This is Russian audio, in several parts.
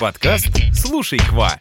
Подкаст «Слушай, quoi».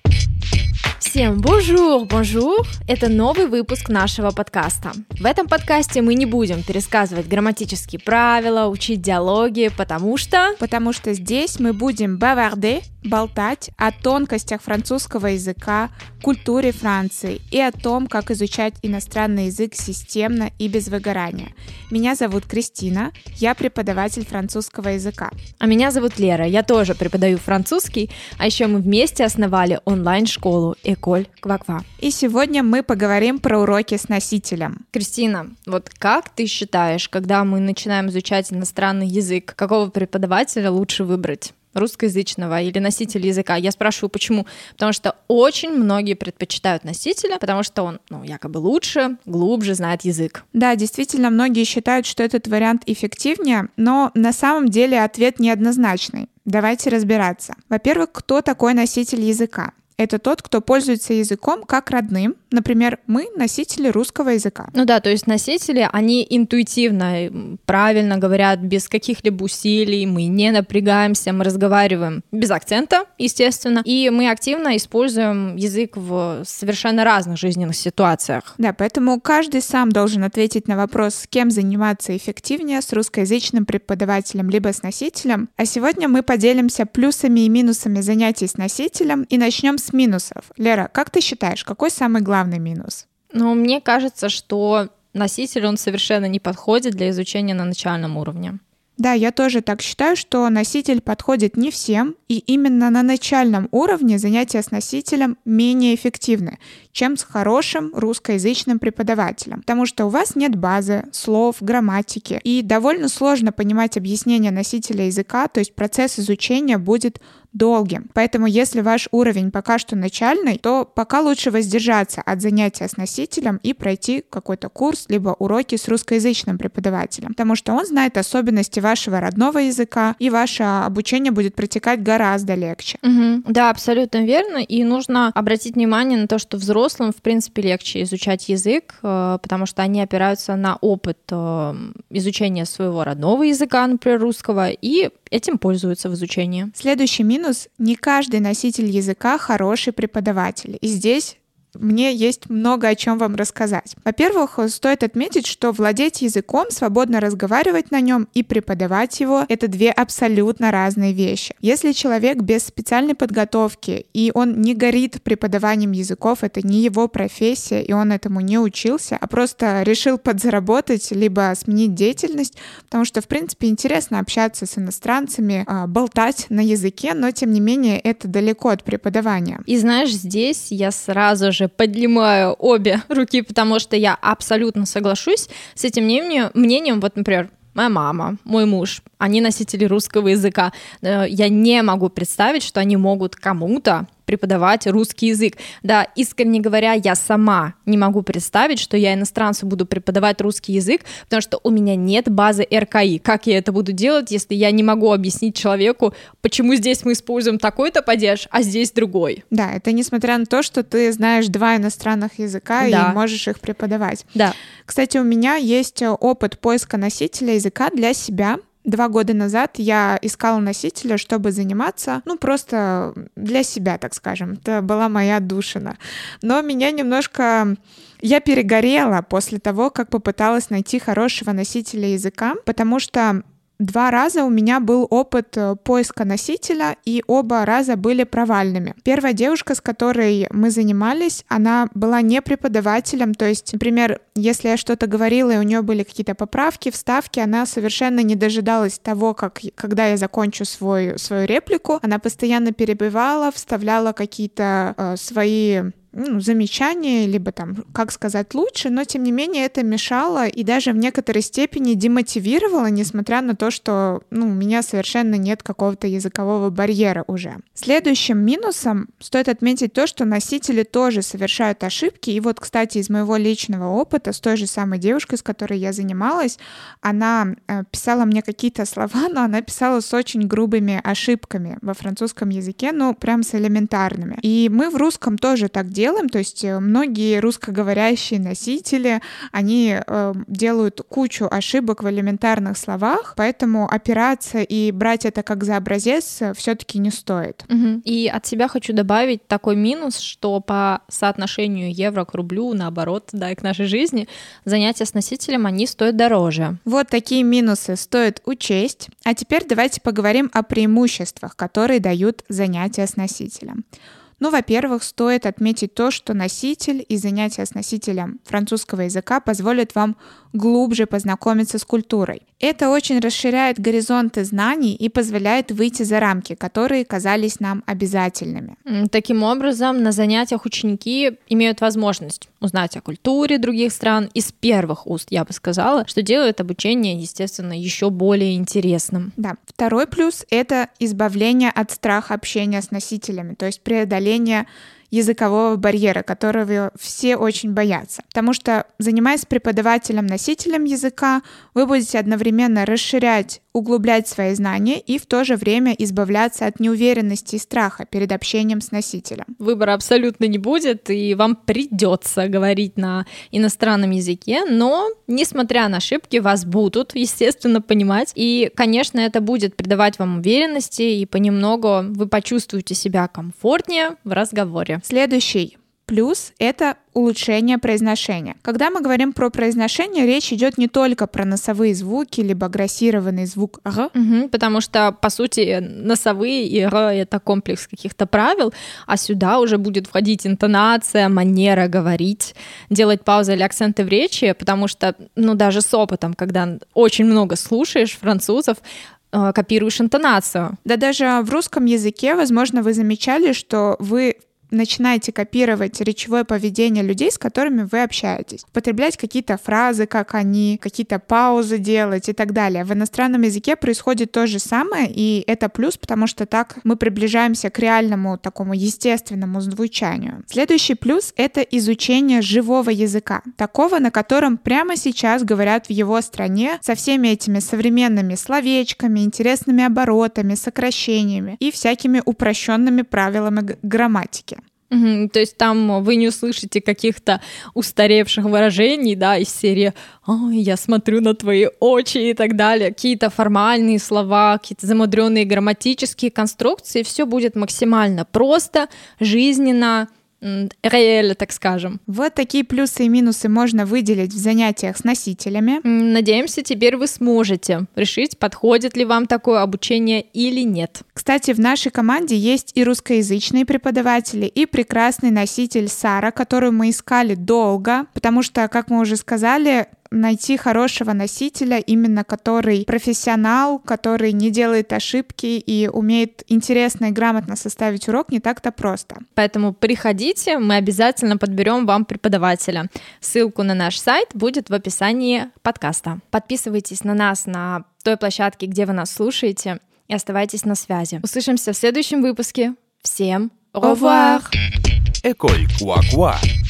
Всем bonjour, bonjour! Это новый выпуск нашего подкаста. В этом подкасте мы не будем пересказывать грамматические правила, учить диалоги, потому что... Потому что здесь мы будем bavarder, болтать о тонкостях французского языка, культуре Франции и о том, как изучать иностранный язык системно и без выгорания. Меня зовут Кристина, я преподаватель французского языка. А меня зовут Лера, я тоже преподаю французский, а еще мы вместе основали онлайн-школу Эколь Кваква. И сегодня мы поговорим про уроки с носителем. Кристина, вот как ты считаешь, когда мы начинаем изучать иностранный язык, какого преподавателя лучше выбрать? Русскоязычного или носителя языка. Я спрашиваю, почему? Потому что очень многие предпочитают носителя, потому что он, ну, якобы лучше, глубже знает язык. Да, действительно, многие считают, что этот вариант эффективнее, но на самом деле ответ неоднозначный. Давайте разбираться. Во-первых, кто такой носитель языка? Это тот, кто пользуется языком как родным, Например, мы носители русского языка. Ну да, то есть носители, они интуитивно, правильно говорят, без каких-либо усилий, мы не напрягаемся, мы разговариваем без акцента, естественно, и мы активно используем язык в совершенно разных жизненных ситуациях. Да, поэтому каждый сам должен ответить на вопрос, с кем заниматься эффективнее, с русскоязычным преподавателем либо с носителем. А сегодня мы поделимся плюсами и минусами занятий с носителем и начнем с минусов. Лера, как ты считаешь, какой самый главный главный минус? Ну, мне кажется, что носитель, он совершенно не подходит для изучения на начальном уровне. Да, я тоже так считаю, что носитель подходит не всем, и именно на начальном уровне занятия с носителем менее эффективны, чем с хорошим русскоязычным преподавателем, потому что у вас нет базы, слов, грамматики, и довольно сложно понимать объяснение носителя языка, то есть процесс изучения будет долгим. Поэтому если ваш уровень пока что начальный, то пока лучше воздержаться от занятия с носителем и пройти какой-то курс, либо уроки с русскоязычным преподавателем, потому что он знает особенности вашего родного языка, и ваше обучение будет протекать гораздо легче. Угу. Да, абсолютно верно. И нужно обратить внимание на то, что взрослым, в принципе, легче изучать язык, э, потому что они опираются на опыт э, изучения своего родного языка, например, русского, и этим пользуются в изучении. Следующий минус — не каждый носитель языка хороший преподаватель. И здесь мне есть много о чем вам рассказать. Во-первых, стоит отметить, что владеть языком, свободно разговаривать на нем и преподавать его — это две абсолютно разные вещи. Если человек без специальной подготовки и он не горит преподаванием языков, это не его профессия, и он этому не учился, а просто решил подзаработать, либо сменить деятельность, потому что, в принципе, интересно общаться с иностранцами, а, болтать на языке, но, тем не менее, это далеко от преподавания. И знаешь, здесь я сразу же поднимаю обе руки, потому что я абсолютно соглашусь с этим мнением. мнением вот, например, моя мама, мой муж, они носители русского языка. Э, я не могу представить, что они могут кому-то преподавать русский язык. Да, искренне говоря, я сама не могу представить, что я иностранцу буду преподавать русский язык, потому что у меня нет базы РКИ. Как я это буду делать, если я не могу объяснить человеку, почему здесь мы используем такой-то падеж, а здесь другой? Да, это несмотря на то, что ты знаешь два иностранных языка да. и можешь их преподавать. Да. Кстати, у меня есть опыт поиска носителя языка для себя. Два года назад я искала носителя, чтобы заниматься, ну, просто для себя, так скажем. Это была моя душина. Но меня немножко... Я перегорела после того, как попыталась найти хорошего носителя языка, потому что Два раза у меня был опыт э, поиска носителя, и оба раза были провальными. Первая девушка, с которой мы занимались, она была не преподавателем, то есть, например, если я что-то говорила, и у нее были какие-то поправки, вставки, она совершенно не дожидалась того, как, когда я закончу свой, свою реплику. Она постоянно перебивала, вставляла какие-то э, свои ну, замечания, либо там, как сказать лучше, но тем не менее это мешало и даже в некоторой степени демотивировало, несмотря на то, что ну, у меня совершенно нет какого-то языкового барьера уже. Следующим минусом стоит отметить то, что носители тоже совершают ошибки. И вот, кстати, из моего личного опыта с той же самой девушкой, с которой я занималась, она э, писала мне какие-то слова, но она писала с очень грубыми ошибками во французском языке, ну, прям с элементарными. И мы в русском тоже так делаем, делаем. То есть э, многие русскоговорящие носители, они э, делают кучу ошибок в элементарных словах, поэтому опираться и брать это как за образец все-таки не стоит. Угу. И от себя хочу добавить такой минус, что по соотношению евро к рублю, наоборот, да, и к нашей жизни, занятия с носителем, они стоят дороже. Вот такие минусы стоит учесть. А теперь давайте поговорим о преимуществах, которые дают занятия с носителем. Ну, во-первых, стоит отметить то, что носитель и занятия с носителем французского языка позволят вам глубже познакомиться с культурой. Это очень расширяет горизонты знаний и позволяет выйти за рамки, которые казались нам обязательными. Таким образом, на занятиях ученики имеют возможность узнать о культуре других стран из первых уст, я бы сказала, что делает обучение, естественно, еще более интересным. Да. Второй плюс — это избавление от страха общения с носителями, то есть преодоление языкового барьера, которого все очень боятся. Потому что, занимаясь преподавателем-носителем языка, вы будете одновременно расширять углублять свои знания и в то же время избавляться от неуверенности и страха перед общением с носителем. Выбора абсолютно не будет, и вам придется говорить на иностранном языке, но, несмотря на ошибки, вас будут, естественно, понимать. И, конечно, это будет придавать вам уверенности, и понемногу вы почувствуете себя комфортнее в разговоре. Следующий плюс — это улучшение произношения. Когда мы говорим про произношение, речь идет не только про носовые звуки, либо агрессированный звук «р», угу, потому что, по сути, носовые и «р» — это комплекс каких-то правил, а сюда уже будет входить интонация, манера говорить, делать паузы или акценты в речи, потому что, ну, даже с опытом, когда очень много слушаешь французов, э, копируешь интонацию. Да даже в русском языке, возможно, вы замечали, что вы начинаете копировать речевое поведение людей, с которыми вы общаетесь. Употреблять какие-то фразы, как они, какие-то паузы делать и так далее. В иностранном языке происходит то же самое, и это плюс, потому что так мы приближаемся к реальному такому естественному звучанию. Следующий плюс — это изучение живого языка, такого, на котором прямо сейчас говорят в его стране со всеми этими современными словечками, интересными оборотами, сокращениями и всякими упрощенными правилами грамматики. Угу, то есть там вы не услышите каких-то устаревших выражений, да, из серии «Ой, я смотрю на твои очи» и так далее. Какие-то формальные слова, какие-то замудренные грамматические конструкции. Все будет максимально просто, жизненно, реэль, так скажем. Вот такие плюсы и минусы можно выделить в занятиях с носителями. Надеемся, теперь вы сможете решить, подходит ли вам такое обучение или нет. Кстати, в нашей команде есть и русскоязычные преподаватели, и прекрасный носитель Сара, которую мы искали долго, потому что, как мы уже сказали, найти хорошего носителя, именно который профессионал, который не делает ошибки и умеет интересно и грамотно составить урок, не так-то просто. Поэтому приходите, мы обязательно подберем вам преподавателя. Ссылку на наш сайт будет в описании подкаста. Подписывайтесь на нас на той площадке, где вы нас слушаете, и оставайтесь на связи. Услышимся в следующем выпуске. Всем au revoir! École Quoi Quoi